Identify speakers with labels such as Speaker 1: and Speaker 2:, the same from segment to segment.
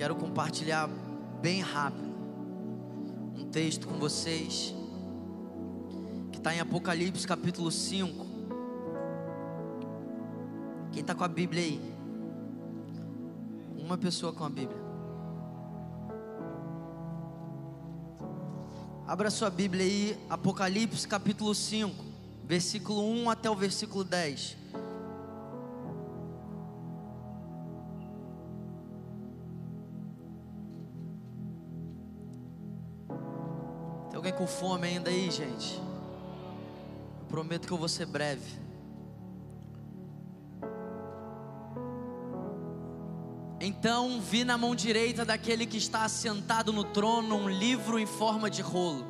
Speaker 1: quero compartilhar bem rápido um texto com vocês que está em Apocalipse capítulo 5. Quem está com a Bíblia aí? Uma pessoa com a Bíblia. Abra sua Bíblia aí, Apocalipse capítulo 5, versículo 1 até o versículo 10. Fome ainda aí, gente? Eu prometo que eu vou ser breve. Então vi na mão direita daquele que está assentado no trono um livro em forma de rolo,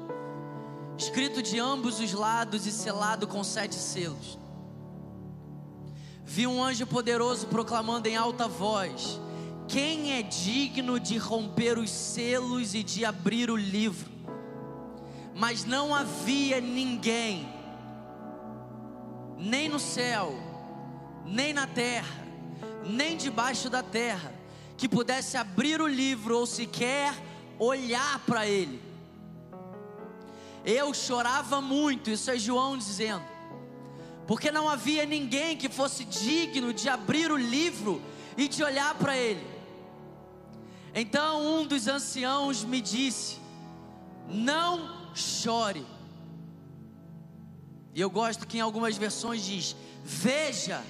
Speaker 1: escrito de ambos os lados e selado com sete selos. Vi um anjo poderoso proclamando em alta voz: Quem é digno de romper os selos e de abrir o livro? Mas não havia ninguém, nem no céu, nem na terra, nem debaixo da terra, que pudesse abrir o livro ou sequer olhar para ele. Eu chorava muito, isso é João dizendo, porque não havia ninguém que fosse digno de abrir o livro e de olhar para ele. Então um dos anciãos me disse: Não chore. E eu gosto que em algumas versões diz: Veja,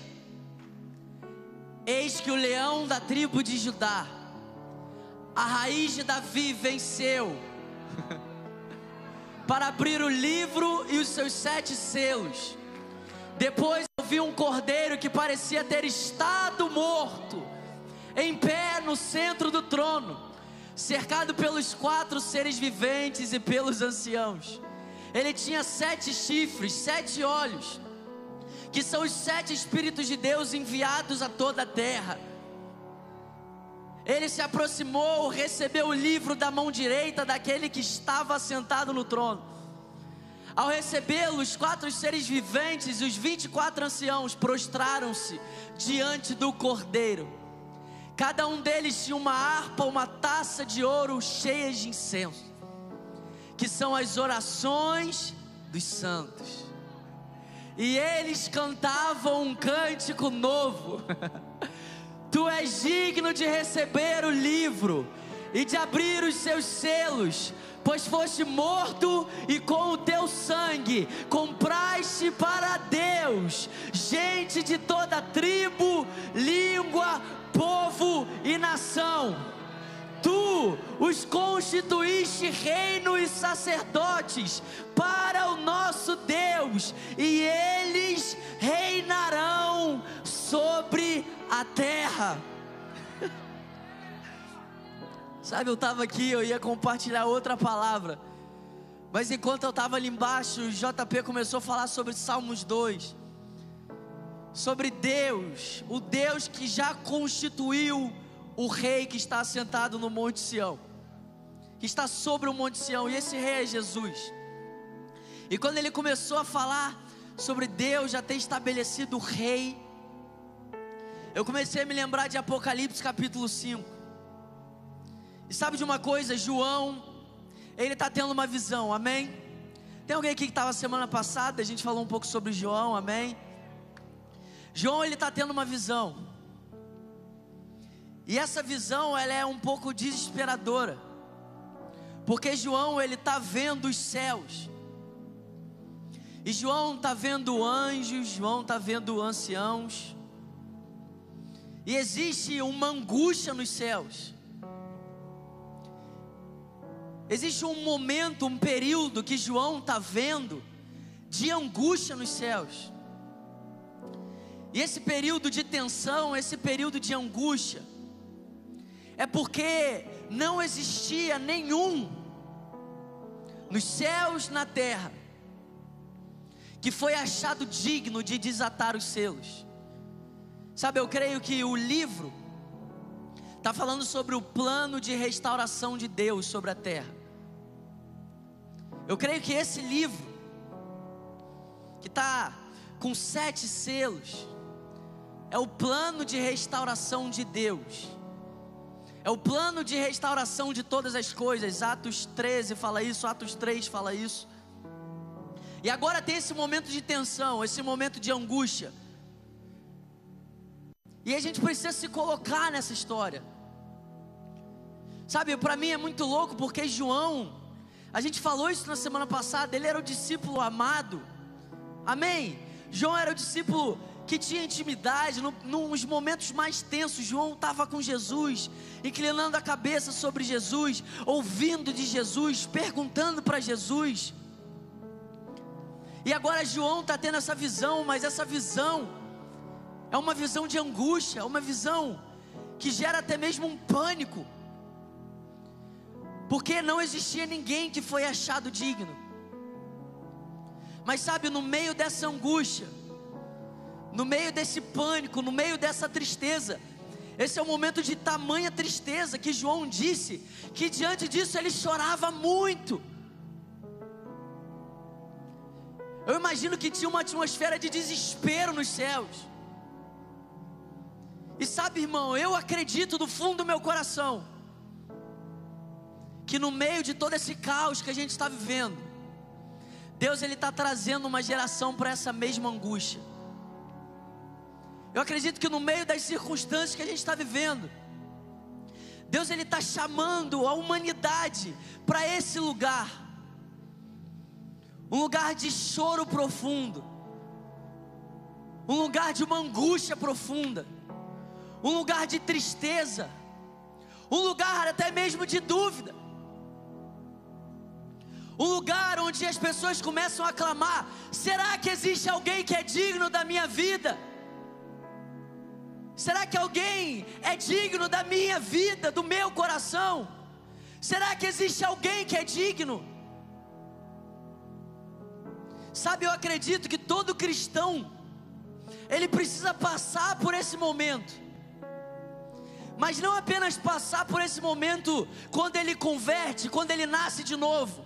Speaker 1: eis que o leão da tribo de Judá, a raiz de Davi, venceu para abrir o livro e os seus sete selos. Depois eu vi um cordeiro que parecia ter estado morto, em pé no centro do trono cercado pelos quatro seres viventes e pelos anciãos. Ele tinha sete chifres, sete olhos, que são os sete Espíritos de Deus enviados a toda a terra. Ele se aproximou, recebeu o livro da mão direita daquele que estava sentado no trono. Ao recebê-lo, os quatro seres viventes e os vinte e quatro anciãos prostraram-se diante do cordeiro Cada um deles tinha uma harpa, uma taça de ouro cheias de incenso, que são as orações dos santos. E eles cantavam um cântico novo. tu és digno de receber o livro e de abrir os seus selos, pois foste morto e com o teu sangue compraste para Deus gente de toda tribo, língua, povo e nação. Tu os constituíste reino e sacerdotes para o nosso Deus, e eles reinarão sobre a terra. Sabe, eu estava aqui, eu ia compartilhar outra palavra, mas enquanto eu estava ali embaixo, o JP começou a falar sobre Salmos 2 sobre Deus, o Deus que já constituiu o rei que está sentado no Monte Sião, que está sobre o Monte Sião, e esse rei é Jesus. E quando ele começou a falar sobre Deus já ter estabelecido o rei, eu comecei a me lembrar de Apocalipse capítulo 5. E sabe de uma coisa, João, ele está tendo uma visão, amém? Tem alguém aqui que estava semana passada, a gente falou um pouco sobre João, amém? João ele está tendo uma visão. E essa visão ela é um pouco desesperadora. Porque João ele está vendo os céus. E João está vendo anjos, João está vendo anciãos. E existe uma angústia nos céus. Existe um momento, um período que João está vendo de angústia nos céus. E esse período de tensão, esse período de angústia, é porque não existia nenhum nos céus, na terra, que foi achado digno de desatar os selos. Sabe, eu creio que o livro está falando sobre o plano de restauração de Deus sobre a terra. Eu creio que esse livro, que está com sete selos, é o plano de restauração de Deus. É o plano de restauração de todas as coisas. Atos 13 fala isso, Atos 3 fala isso. E agora tem esse momento de tensão, esse momento de angústia. E a gente precisa se colocar nessa história. Sabe, para mim é muito louco porque João, a gente falou isso na semana passada, ele era o discípulo amado. Amém? João era o discípulo que tinha intimidade, no, nos momentos mais tensos, João estava com Jesus, inclinando a cabeça sobre Jesus, ouvindo de Jesus, perguntando para Jesus. E agora João está tendo essa visão, mas essa visão é uma visão de angústia, é uma visão que gera até mesmo um pânico, porque não existia ninguém que foi achado digno. Mas sabe, no meio dessa angústia, no meio desse pânico, no meio dessa tristeza, esse é o momento de tamanha tristeza que João disse que diante disso ele chorava muito. Eu imagino que tinha uma atmosfera de desespero nos céus. E sabe, irmão, eu acredito do fundo do meu coração que no meio de todo esse caos que a gente está vivendo, Deus ele está trazendo uma geração para essa mesma angústia. Eu acredito que no meio das circunstâncias que a gente está vivendo, Deus ele está chamando a humanidade para esse lugar, um lugar de choro profundo, um lugar de uma angústia profunda, um lugar de tristeza, um lugar até mesmo de dúvida, um lugar onde as pessoas começam a clamar: será que existe alguém que é digno da minha vida? Será que alguém é digno da minha vida, do meu coração? Será que existe alguém que é digno? Sabe, eu acredito que todo cristão, ele precisa passar por esse momento, mas não apenas passar por esse momento quando ele converte, quando ele nasce de novo,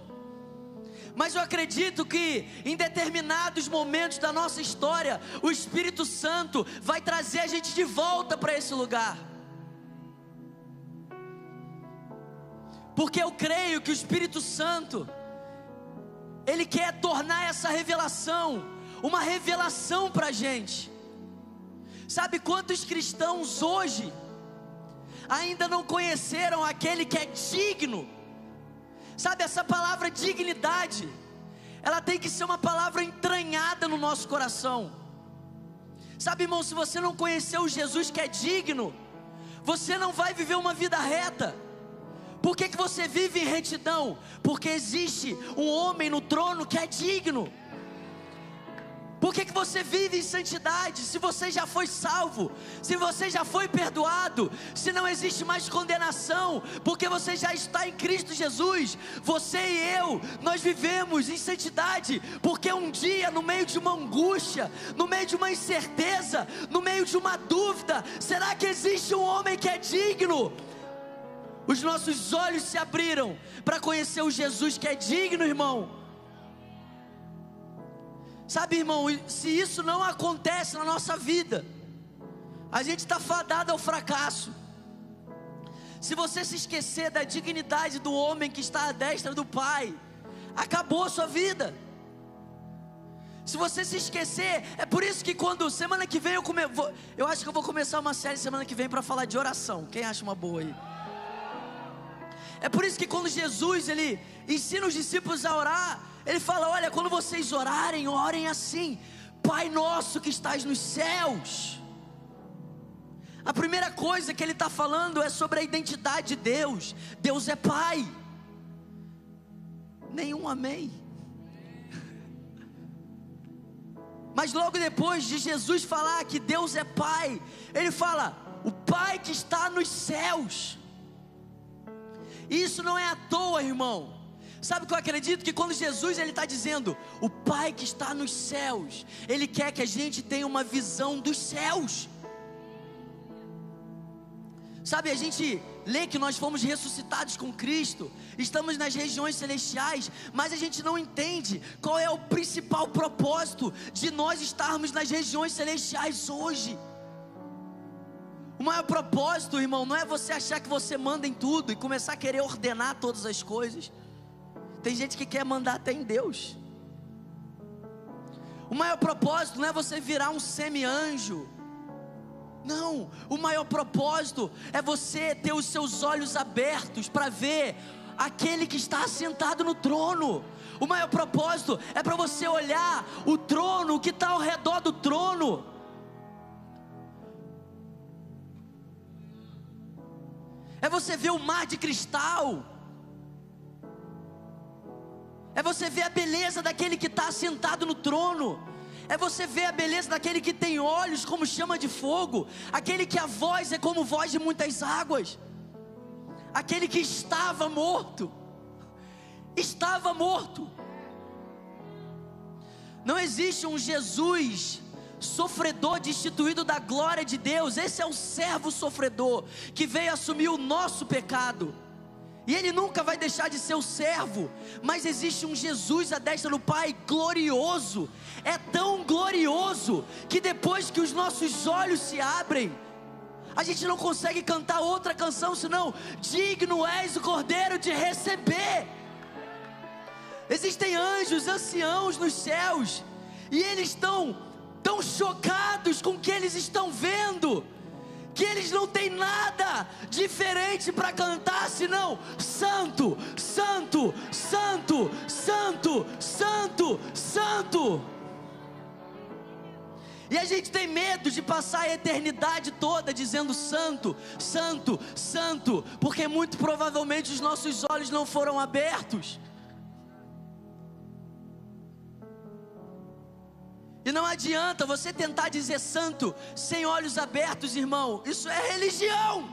Speaker 1: mas eu acredito que em determinados momentos da nossa história, o Espírito Santo vai trazer a gente de volta para esse lugar. Porque eu creio que o Espírito Santo, Ele quer tornar essa revelação uma revelação para a gente. Sabe quantos cristãos hoje ainda não conheceram aquele que é digno Sabe, essa palavra dignidade, ela tem que ser uma palavra entranhada no nosso coração. Sabe, irmão, se você não conheceu o Jesus que é digno, você não vai viver uma vida reta. Por que, que você vive em retidão? Porque existe um homem no trono que é digno. Por que, que você vive em santidade? Se você já foi salvo, se você já foi perdoado, se não existe mais condenação, porque você já está em Cristo Jesus, você e eu, nós vivemos em santidade, porque um dia, no meio de uma angústia, no meio de uma incerteza, no meio de uma dúvida, será que existe um homem que é digno? Os nossos olhos se abriram para conhecer o Jesus que é digno, irmão Sabe, irmão, se isso não acontece na nossa vida, a gente está fadado ao fracasso. Se você se esquecer da dignidade do homem que está à destra do Pai, acabou a sua vida. Se você se esquecer, é por isso que quando semana que vem eu come, vou, eu acho que eu vou começar uma série semana que vem para falar de oração. Quem acha uma boa aí? É por isso que quando Jesus ele ensina os discípulos a orar, ele fala: Olha, quando vocês orarem, orem assim: Pai nosso que estás nos céus. A primeira coisa que ele está falando é sobre a identidade de Deus. Deus é Pai. Nenhum amém. Mas logo depois de Jesus falar que Deus é Pai, ele fala: O Pai que está nos céus. Isso não é à toa, irmão. Sabe o que eu acredito? Que quando Jesus ele está dizendo, o Pai que está nos céus, Ele quer que a gente tenha uma visão dos céus. Sabe, a gente lê que nós fomos ressuscitados com Cristo, estamos nas regiões celestiais, mas a gente não entende qual é o principal propósito de nós estarmos nas regiões celestiais hoje. maior propósito, irmão, não é você achar que você manda em tudo e começar a querer ordenar todas as coisas. Tem gente que quer mandar até em Deus. O maior propósito não é você virar um semi-anjo. Não, o maior propósito é você ter os seus olhos abertos para ver aquele que está assentado no trono. O maior propósito é para você olhar o trono, o que está ao redor do trono. É você ver o mar de cristal. É você ver a beleza daquele que está sentado no trono. É você ver a beleza daquele que tem olhos como chama de fogo. Aquele que a voz é como voz de muitas águas. Aquele que estava morto. Estava morto. Não existe um Jesus sofredor destituído da glória de Deus. Esse é o servo sofredor que veio assumir o nosso pecado. E ele nunca vai deixar de ser o servo, mas existe um Jesus à destra do Pai glorioso. É tão glorioso que depois que os nossos olhos se abrem, a gente não consegue cantar outra canção senão digno és o Cordeiro de receber. Existem anjos, anciãos nos céus, e eles estão tão chocados com o que eles estão vendo que eles não têm nada diferente para cantar senão Santo, Santo, Santo, Santo, Santo, Santo. E a gente tem medo de passar a eternidade toda dizendo santo, santo, santo, porque muito provavelmente os nossos olhos não foram abertos. E não adianta você tentar dizer santo sem olhos abertos, irmão. Isso é religião.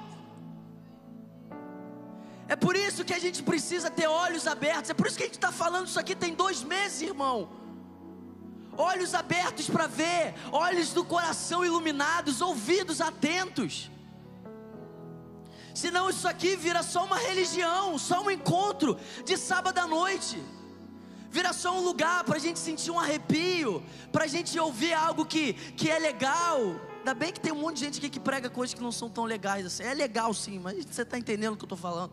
Speaker 1: É por isso que a gente precisa ter olhos abertos. É por isso que a gente está falando isso aqui tem dois meses, irmão. Olhos abertos para ver, olhos do coração iluminados, ouvidos atentos. Senão isso aqui vira só uma religião, só um encontro de sábado à noite vira só um lugar para a gente sentir um arrepio, para a gente ouvir algo que, que é legal. Ainda bem que tem um monte de gente aqui que prega coisas que não são tão legais assim. É legal sim, mas você está entendendo o que eu estou falando.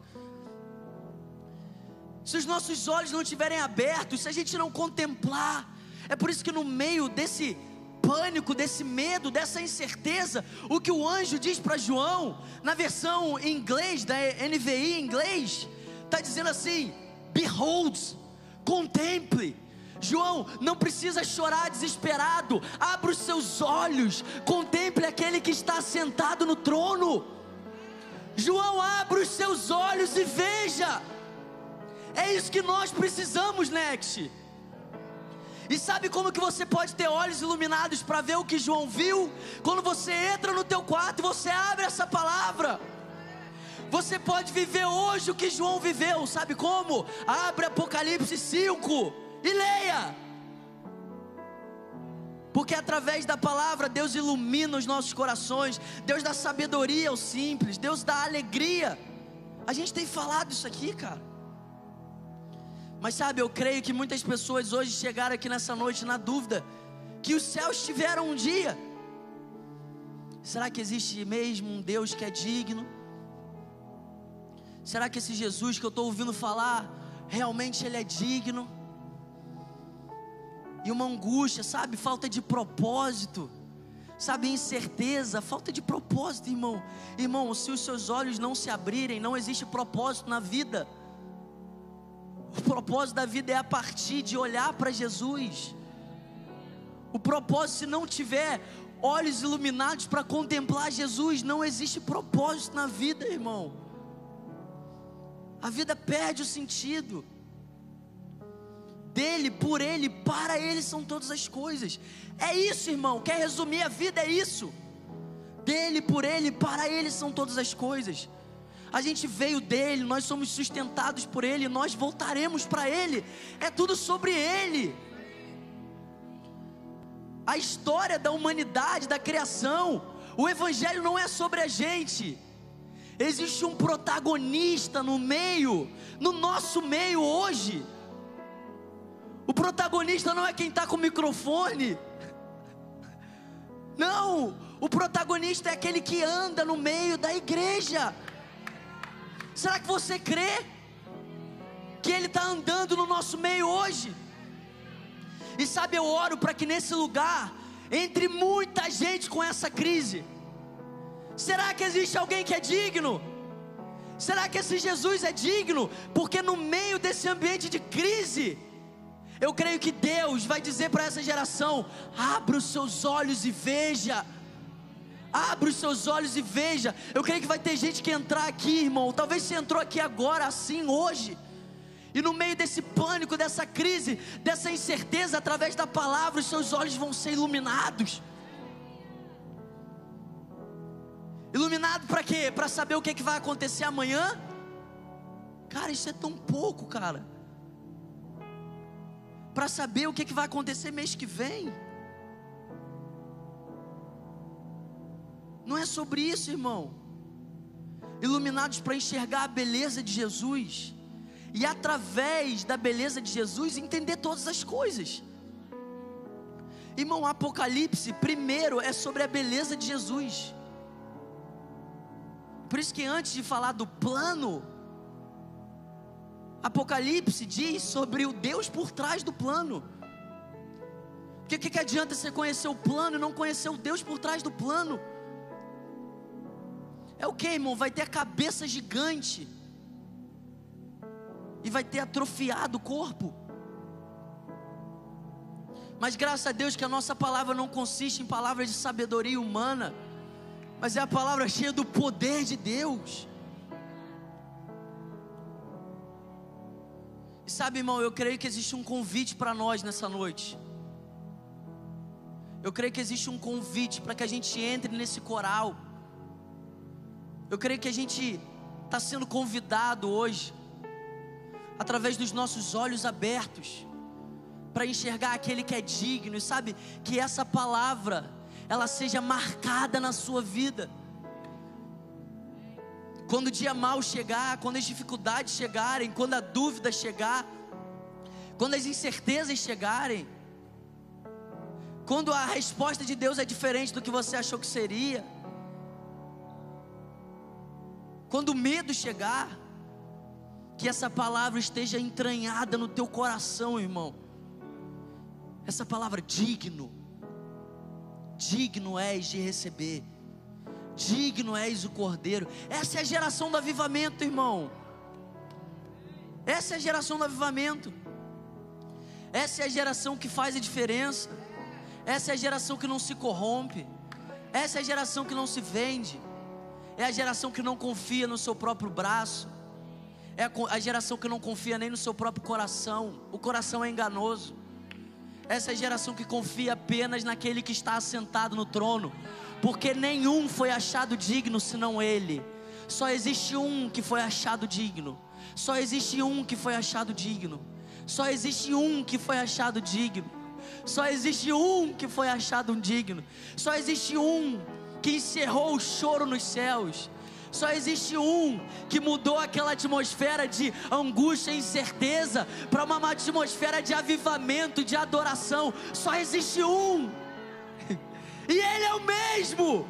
Speaker 1: Se os nossos olhos não estiverem abertos, se a gente não contemplar, é por isso que no meio desse pânico, desse medo, dessa incerteza, o que o anjo diz para João, na versão em inglês, da NVI em inglês, está dizendo assim: Behold, contemple. João, não precisa chorar desesperado, abra os seus olhos, contemple aquele que está sentado no trono. João, abra os seus olhos e veja. É isso que nós precisamos, Next. E sabe como que você pode ter olhos iluminados para ver o que João viu? Quando você entra no teu quarto e você abre essa palavra. Você pode viver hoje o que João viveu, sabe como? Abre Apocalipse 5 e leia. Porque através da palavra Deus ilumina os nossos corações, Deus dá sabedoria aos simples, Deus dá alegria. A gente tem falado isso aqui, cara. Mas sabe, eu creio que muitas pessoas hoje chegaram aqui nessa noite na dúvida que os céus tiveram um dia. Será que existe mesmo um Deus que é digno? Será que esse Jesus que eu estou ouvindo falar, realmente ele é digno? E uma angústia, sabe? Falta de propósito, sabe? Incerteza, falta de propósito, irmão. Irmão, se os seus olhos não se abrirem, não existe propósito na vida. O propósito da vida é a partir de olhar para Jesus. O propósito, se não tiver olhos iluminados para contemplar Jesus, não existe propósito na vida, irmão a vida perde o sentido. Dele, por Ele, para Ele são todas as coisas. É isso, irmão. Quer resumir a vida? É isso. Dele, por Ele, para Ele são todas as coisas. A gente veio dele, nós somos sustentados por Ele, nós voltaremos para Ele. É tudo sobre Ele. A história da humanidade, da criação, o Evangelho não é sobre a gente. Existe um protagonista no meio, no nosso meio hoje. O protagonista não é quem está com o microfone. Não, O protagonista é aquele que anda no meio da igreja. Será que você crê que Ele está andando no nosso meio hoje? E sabe, eu oro para que nesse lugar, entre muita gente com essa crise, será que existe alguém que é digno? Será que esse Jesus é digno? Porque no meio desse ambiente de crise, eu creio que Deus vai dizer para essa geração: abra os seus olhos e veja. Abra os seus olhos e veja. Eu creio que vai ter gente que entrar aqui, irmão. Talvez você entrou aqui agora, assim, hoje. E no meio desse pânico, dessa crise, dessa incerteza, através da palavra, os seus olhos vão ser iluminados. Iluminado para quê? Para saber o que, é que vai acontecer amanhã? Cara, isso é tão pouco, cara. Para saber o que, é que vai acontecer mês que vem. Não é sobre isso, irmão. Iluminados para enxergar a beleza de Jesus e através da beleza de Jesus entender todas as coisas. Irmão, Apocalipse primeiro é sobre a beleza de Jesus. Por isso que antes de falar do plano, Apocalipse diz sobre o Deus por trás do plano. Porque que, que adianta você conhecer o plano e não conhecer o Deus por trás do plano? É o que, irmão? Vai ter a cabeça gigante. E vai ter atrofiado o corpo. Mas graças a Deus que a nossa palavra não consiste em palavras de sabedoria humana, mas é a palavra cheia do poder de Deus. E sabe, irmão, eu creio que existe um convite para nós nessa noite. Eu creio que existe um convite para que a gente entre nesse coral eu creio que a gente está sendo convidado hoje, através dos nossos olhos abertos, para enxergar aquele que é digno, e sabe, que essa palavra, ela seja marcada na sua vida. Quando o dia mal chegar, quando as dificuldades chegarem, quando a dúvida chegar, quando as incertezas chegarem, quando a resposta de Deus é diferente do que você achou que seria, quando o medo chegar, que essa palavra esteja entranhada no teu coração, irmão. Essa palavra digno, digno és de receber, digno és o cordeiro. Essa é a geração do avivamento, irmão. Essa é a geração do avivamento. Essa é a geração que faz a diferença. Essa é a geração que não se corrompe. Essa é a geração que não se vende é a geração que não confia no seu próprio braço, é a geração que não confia nem no seu próprio coração, o coração é enganoso. Essa é a geração que confia apenas naquele que está assentado no trono, porque nenhum foi achado digno senão ele. Só existe um que foi achado digno. Só existe um que foi achado digno. Só existe um que foi achado digno. Só existe um que foi achado digno. Só existe um que encerrou o choro nos céus. Só existe um que mudou aquela atmosfera de angústia e incerteza para uma atmosfera de avivamento, de adoração. Só existe um. E Ele é o mesmo.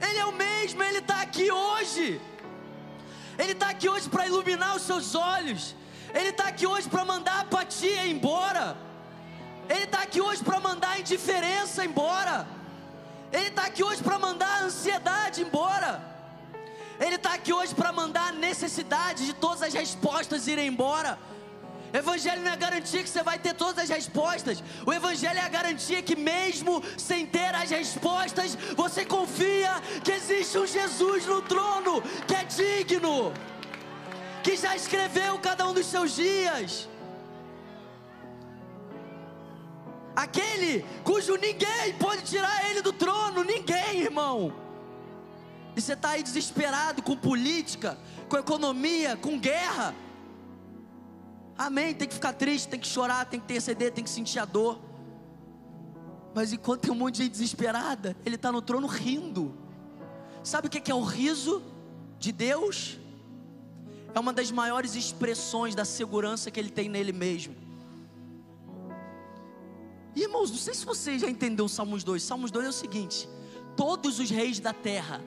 Speaker 1: Ele é o mesmo, Ele está aqui hoje. Ele está aqui hoje para iluminar os seus olhos. Ele está aqui hoje para mandar a apatia embora. Ele está aqui hoje para mandar a indiferença embora. Ele está aqui hoje para mandar a ansiedade embora. Ele está aqui hoje para mandar a necessidade de todas as respostas irem embora. O Evangelho não é garantia que você vai ter todas as respostas. O Evangelho é a garantia que, mesmo sem ter as respostas, você confia que existe um Jesus no trono que é digno, que já escreveu cada um dos seus dias. Aquele cujo ninguém pode tirar ele do trono, ninguém, irmão. E você está aí desesperado com política, com economia, com guerra. Amém. Tem que ficar triste, tem que chorar, tem que interceder, tem que sentir a dor. Mas enquanto tem um monte de gente desesperada, ele está no trono rindo. Sabe o que é o riso de Deus? É uma das maiores expressões da segurança que ele tem nele mesmo. Irmãos, não sei se você já entendeu o Salmos 2. Salmos 2 é o seguinte: todos os reis da terra,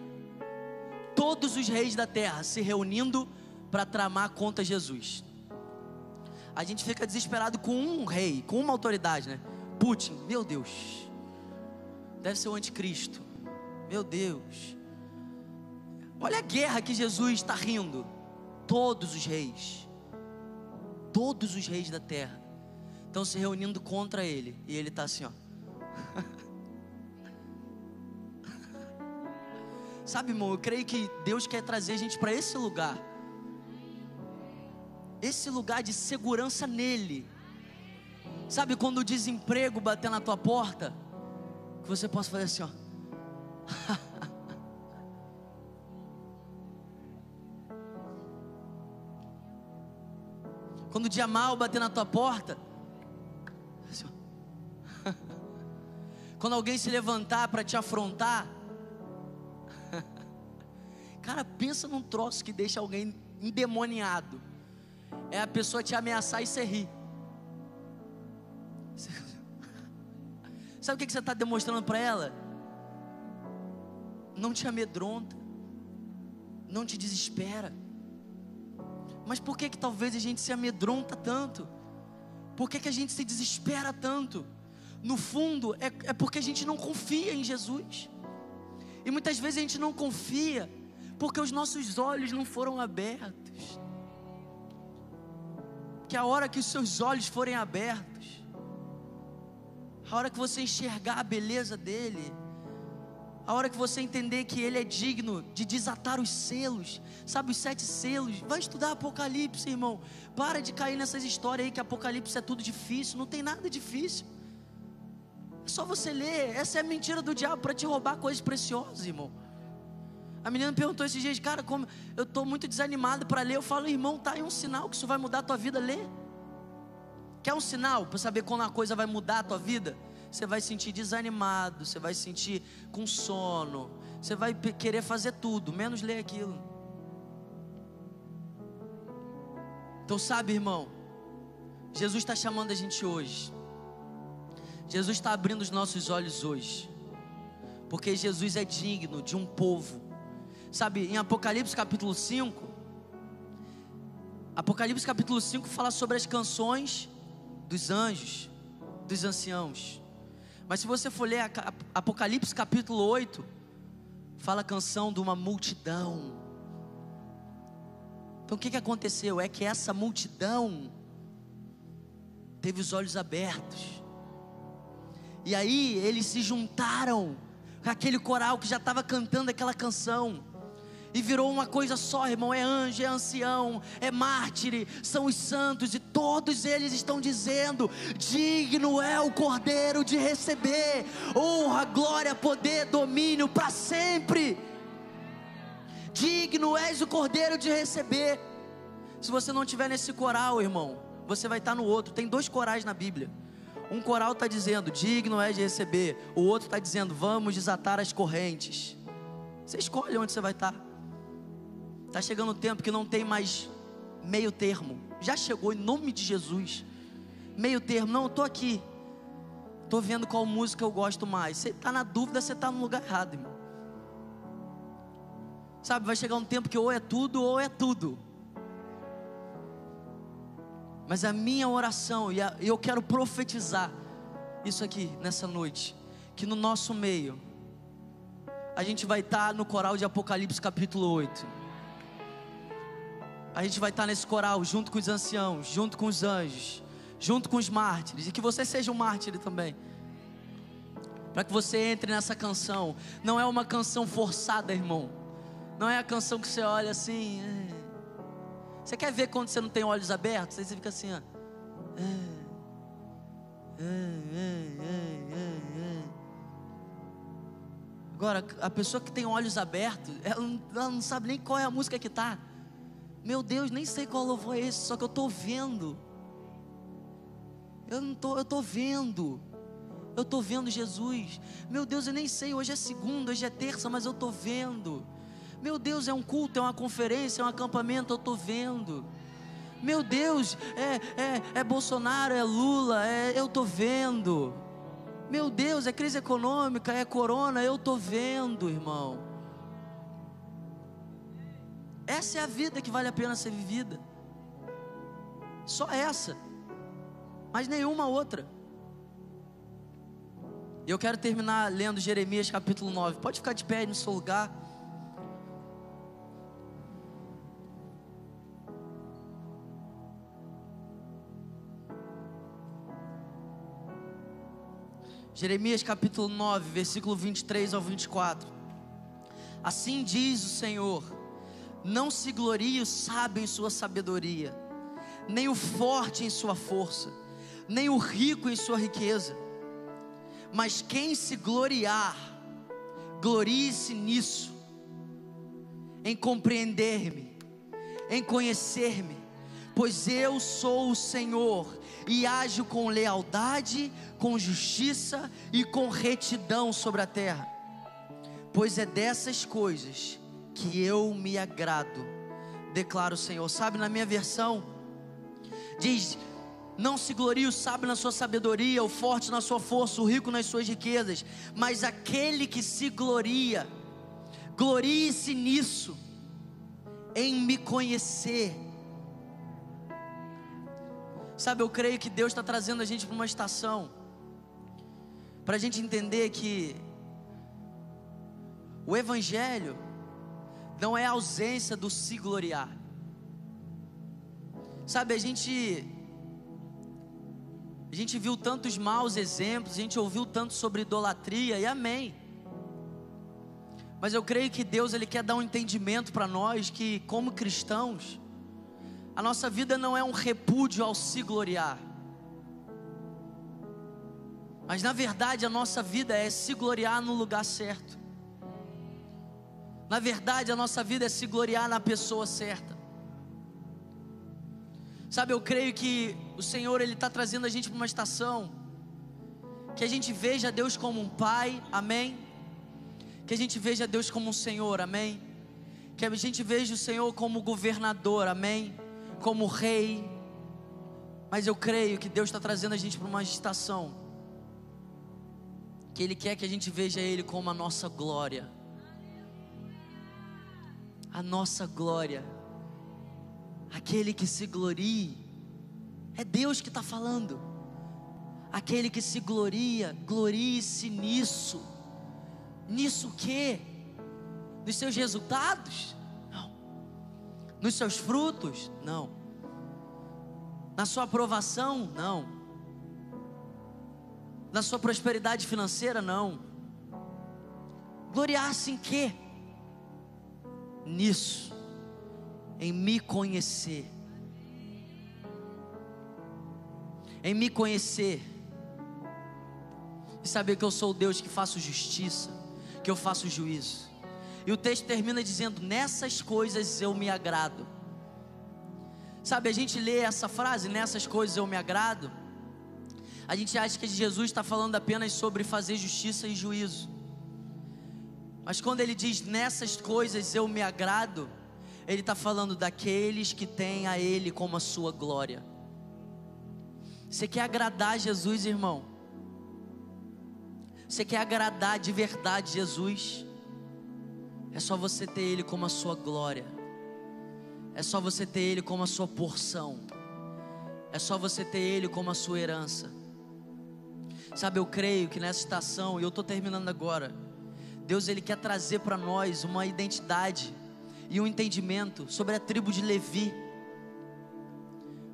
Speaker 1: todos os reis da terra se reunindo para tramar contra Jesus. A gente fica desesperado com um rei, com uma autoridade, né? Putin, meu Deus, deve ser o anticristo, meu Deus. Olha a guerra que Jesus está rindo. Todos os reis, todos os reis da terra estão se reunindo contra ele. E ele está assim, ó. Sabe, irmão, eu creio que Deus quer trazer a gente para esse lugar. Esse lugar de segurança nele. Sabe quando o desemprego bater na tua porta? Que você possa fazer assim, ó. quando o dia mal bater na tua porta, Quando alguém se levantar para te afrontar, cara, pensa num troço que deixa alguém endemoniado. É a pessoa te ameaçar e você rir. Sabe o que você está demonstrando para ela? Não te amedronta, não te desespera. Mas por que que talvez a gente se amedronta tanto? Por que, que a gente se desespera tanto? No fundo, é, é porque a gente não confia em Jesus. E muitas vezes a gente não confia porque os nossos olhos não foram abertos. Que a hora que os seus olhos forem abertos, a hora que você enxergar a beleza dele, a hora que você entender que ele é digno de desatar os selos, sabe, os sete selos, vai estudar Apocalipse, irmão. Para de cair nessas histórias aí que Apocalipse é tudo difícil, não tem nada difícil. É só você ler. Essa é a mentira do diabo para te roubar coisas preciosas, irmão. A menina me perguntou esses dias, cara, como eu estou muito desanimado para ler. Eu falo, irmão, tá aí um sinal que isso vai mudar a tua vida, lê. Quer um sinal para saber quando a coisa vai mudar a tua vida? Você vai sentir desanimado, você vai sentir com sono, você vai querer fazer tudo, menos ler aquilo. Então, sabe, irmão, Jesus está chamando a gente hoje Jesus está abrindo os nossos olhos hoje, porque Jesus é digno de um povo. Sabe, em Apocalipse capítulo 5, Apocalipse capítulo 5 fala sobre as canções dos anjos, dos anciãos. Mas se você for ler Apocalipse capítulo 8, fala a canção de uma multidão. Então o que, que aconteceu? É que essa multidão teve os olhos abertos e aí eles se juntaram com aquele coral que já estava cantando aquela canção. E virou uma coisa só, irmão. É anjo, é ancião, é mártir, são os santos, e todos eles estão dizendo: digno é o cordeiro de receber honra, glória, poder, domínio para sempre. Digno és o cordeiro de receber. Se você não estiver nesse coral, irmão, você vai estar no outro. Tem dois corais na Bíblia. Um coral está dizendo, digno é de receber. O outro está dizendo, vamos desatar as correntes. Você escolhe onde você vai estar. Tá. Está chegando o tempo que não tem mais meio termo. Já chegou em nome de Jesus. Meio termo, não, estou aqui. Estou vendo qual música eu gosto mais. Você está na dúvida, você está no lugar errado, irmão. Sabe, vai chegar um tempo que ou é tudo ou é tudo. Mas a minha oração, e eu quero profetizar isso aqui nessa noite, que no nosso meio, a gente vai estar no coral de Apocalipse capítulo 8. A gente vai estar nesse coral junto com os anciãos, junto com os anjos, junto com os mártires, e que você seja um mártir também. Para que você entre nessa canção. Não é uma canção forçada, irmão. Não é a canção que você olha assim. Você quer ver quando você não tem olhos abertos? Aí você fica assim, ó. Agora, a pessoa que tem olhos abertos, ela não, sabe nem qual é a música que está. Meu Deus, nem sei qual louvor é esse, só que eu estou vendo. Eu não tô, eu estou vendo. Eu estou vendo Jesus. Meu Deus, eu nem sei, hoje é segunda, hoje é terça, mas eu estou vendo. Meu Deus, é um culto, é uma conferência, é um acampamento, eu estou vendo. Meu Deus, é, é, é Bolsonaro, é Lula, é, eu estou vendo. Meu Deus, é crise econômica, é corona, eu estou vendo, irmão. Essa é a vida que vale a pena ser vivida. Só essa, mas nenhuma outra. Eu quero terminar lendo Jeremias capítulo 9. Pode ficar de pé no seu lugar. Jeremias capítulo 9, versículo 23 ao 24. Assim diz o Senhor: Não se glorie o sábio em sua sabedoria, nem o forte em sua força, nem o rico em sua riqueza. Mas quem se gloriar, glorie-se nisso, em compreender-me, em conhecer-me, pois eu sou o Senhor e ajo com lealdade, com justiça e com retidão sobre a terra. Pois é dessas coisas que eu me agrado, declara o Senhor. Sabe, na minha versão, diz: Não se glorie o sábio na sua sabedoria, o forte na sua força, o rico nas suas riquezas, mas aquele que se gloria, glorie-se nisso, em me conhecer Sabe, eu creio que Deus está trazendo a gente para uma estação, para a gente entender que o Evangelho não é a ausência do se gloriar. Sabe, a gente a gente viu tantos maus exemplos, a gente ouviu tanto sobre idolatria e amém. Mas eu creio que Deus ele quer dar um entendimento para nós que como cristãos a nossa vida não é um repúdio ao se gloriar. Mas na verdade a nossa vida é se gloriar no lugar certo. Na verdade a nossa vida é se gloriar na pessoa certa. Sabe, eu creio que o Senhor ele está trazendo a gente para uma estação que a gente veja Deus como um Pai, amém. Que a gente veja Deus como um Senhor, amém. Que a gente veja o Senhor como governador, amém como rei, mas eu creio que Deus está trazendo a gente para uma estação que Ele quer que a gente veja Ele como a nossa glória. A nossa glória, aquele que se glorie, é Deus que está falando. Aquele que se gloria, glorie-se nisso. Nisso o quê? Nos seus resultados? Nos seus frutos? Não. Na sua aprovação? Não. Na sua prosperidade financeira? Não. Gloriar-se em quê? Nisso. Em me conhecer. Em me conhecer. E saber que eu sou o Deus que faço justiça, que eu faço juízo. E o texto termina dizendo: Nessas coisas eu me agrado. Sabe, a gente lê essa frase, nessas coisas eu me agrado. A gente acha que Jesus está falando apenas sobre fazer justiça e juízo. Mas quando ele diz nessas coisas eu me agrado, ele está falando daqueles que têm a Ele como a sua glória. Você quer agradar Jesus, irmão? Você quer agradar de verdade Jesus? É só você ter Ele como a sua glória. É só você ter Ele como a sua porção. É só você ter Ele como a sua herança. Sabe, eu creio que nessa estação, e eu estou terminando agora, Deus Ele quer trazer para nós uma identidade e um entendimento sobre a tribo de Levi.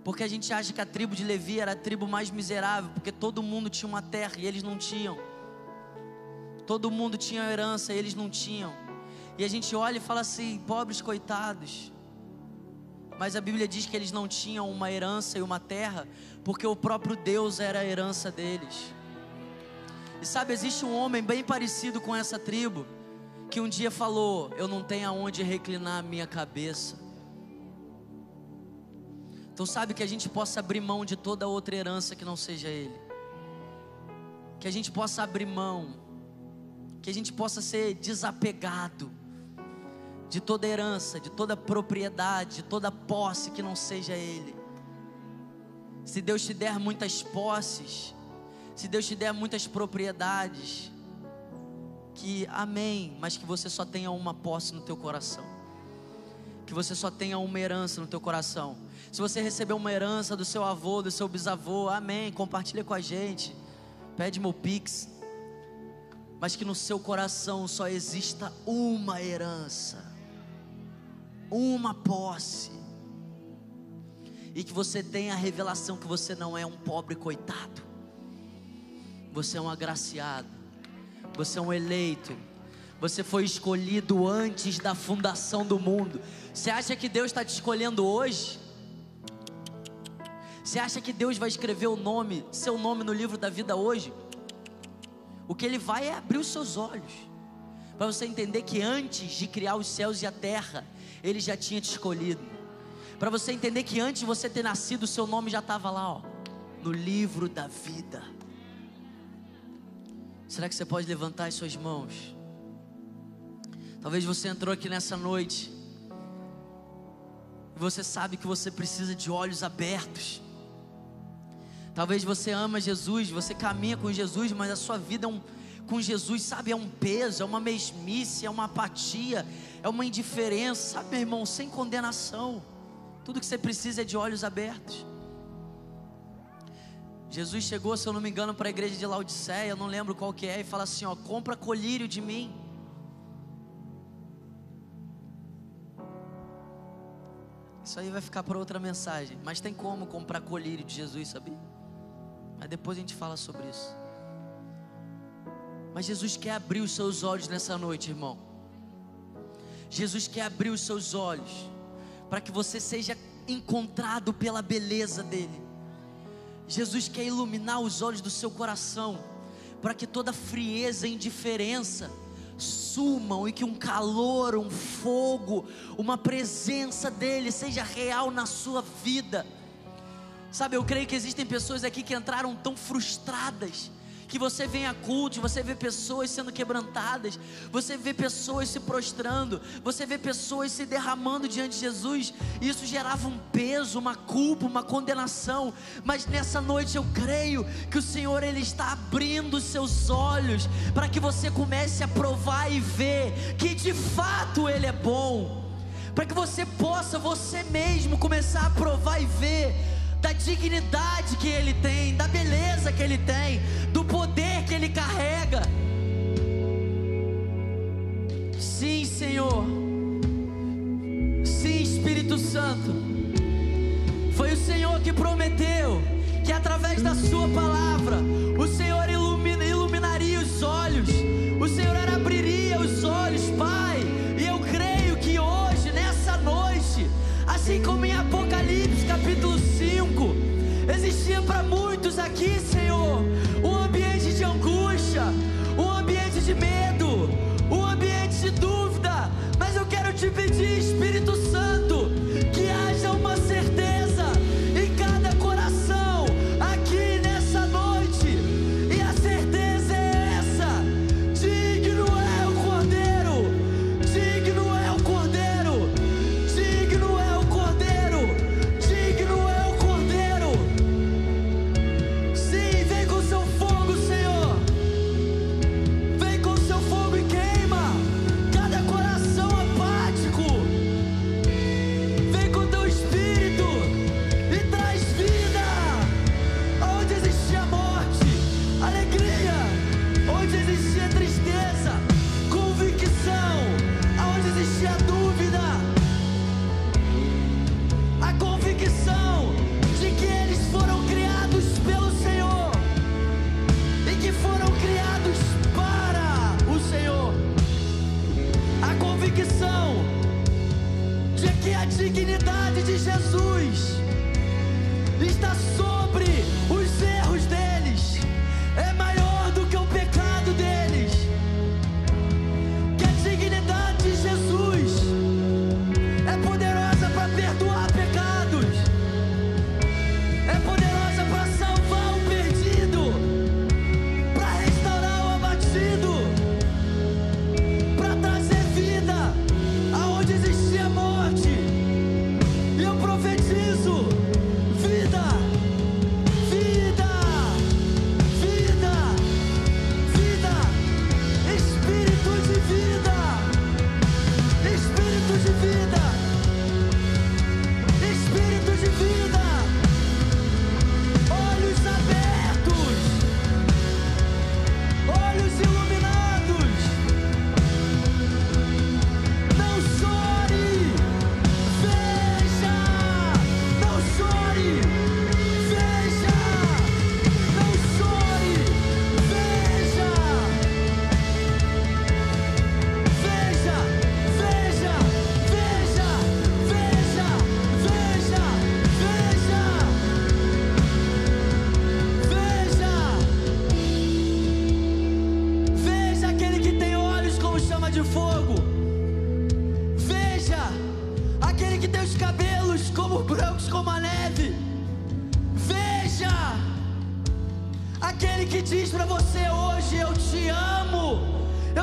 Speaker 1: Porque a gente acha que a tribo de Levi era a tribo mais miserável, porque todo mundo tinha uma terra e eles não tinham. Todo mundo tinha herança e eles não tinham. E a gente olha e fala assim: pobres coitados. Mas a Bíblia diz que eles não tinham uma herança e uma terra, porque o próprio Deus era a herança deles. E sabe, existe um homem bem parecido com essa tribo, que um dia falou: Eu não tenho aonde reclinar a minha cabeça. Então, sabe que a gente possa abrir mão de toda outra herança que não seja Ele, que a gente possa abrir mão, que a gente possa ser desapegado de toda herança, de toda propriedade, de toda posse que não seja Ele. Se Deus te der muitas posses, Se Deus te der muitas propriedades, que amém, mas que você só tenha uma posse no teu coração. Que você só tenha uma herança no teu coração. Se você recebeu uma herança do seu avô, do seu bisavô, amém, compartilha com a gente. Pede meu pix. Mas que no seu coração só exista uma herança. Uma posse. E que você tenha a revelação que você não é um pobre coitado. Você é um agraciado. Você é um eleito. Você foi escolhido antes da fundação do mundo. Você acha que Deus está te escolhendo hoje? Você acha que Deus vai escrever o nome, seu nome no livro da vida hoje? O que Ele vai é abrir os seus olhos, para você entender que antes de criar os céus e a terra, Ele já tinha te escolhido. Para você entender que antes de você ter nascido, o seu nome já estava lá, ó, no livro da vida. Será que você pode levantar as suas mãos? Talvez você entrou aqui nessa noite e você sabe que você precisa de olhos abertos Talvez você ama Jesus, você caminha com Jesus, mas a sua vida é um, com Jesus, sabe, é um peso, é uma mesmice, é uma apatia, é uma indiferença, sabe, meu irmão, sem condenação. Tudo que você precisa é de olhos abertos. Jesus chegou, se eu não me engano, para a igreja de Laodiceia, não lembro qual que é, e fala assim: ó, compra colírio de mim. Isso aí vai ficar para outra mensagem, mas tem como comprar colírio de Jesus, sabia? Mas depois a gente fala sobre isso. Mas Jesus quer abrir os seus olhos nessa noite, irmão. Jesus quer abrir os seus olhos para que você seja encontrado pela beleza dele. Jesus quer iluminar os olhos do seu coração para que toda frieza e indiferença sumam e que um calor, um fogo, uma presença dele seja real na sua vida. Sabe, eu creio que existem pessoas aqui que entraram tão frustradas que você vem a culto, você vê pessoas sendo quebrantadas, você vê pessoas se prostrando, você vê pessoas se derramando diante de Jesus, isso gerava um peso, uma culpa, uma condenação. Mas nessa noite eu creio que o Senhor ele está abrindo seus olhos para que você comece a provar e ver que de fato ele é bom. Para que você possa você mesmo começar a provar e ver da dignidade que ele tem, da beleza que ele tem, do poder que ele carrega. Sim, Senhor. Sim, Espírito Santo. Foi o Senhor que prometeu que através da Sua palavra o Senhor ilumina, iluminaria os olhos, o Senhor abriria os olhos, Pai. E eu creio que hoje, nessa noite, assim como em Apocalipse capítulo 5, existia para muitos aqui, Senhor, um ambiente de angústia, um ambiente de medo, um ambiente de dúvida, mas eu quero te pedir, Espírito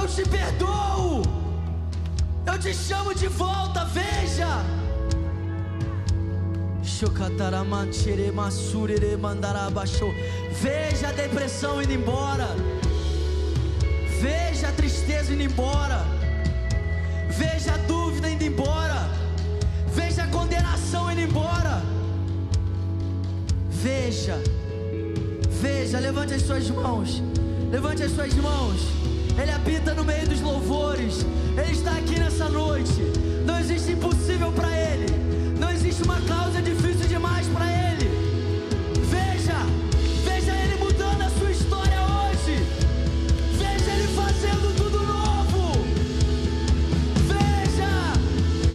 Speaker 1: eu te perdoo, eu te chamo de volta. Veja. Veja a depressão indo embora. Veja a tristeza indo embora. Veja a dúvida indo embora. Veja a condenação indo embora. Veja. Veja, levante as suas mãos. Levante as suas mãos. Ele habita no meio dos louvores. Ele está aqui nessa noite. Não existe impossível para ele. Não existe uma causa difícil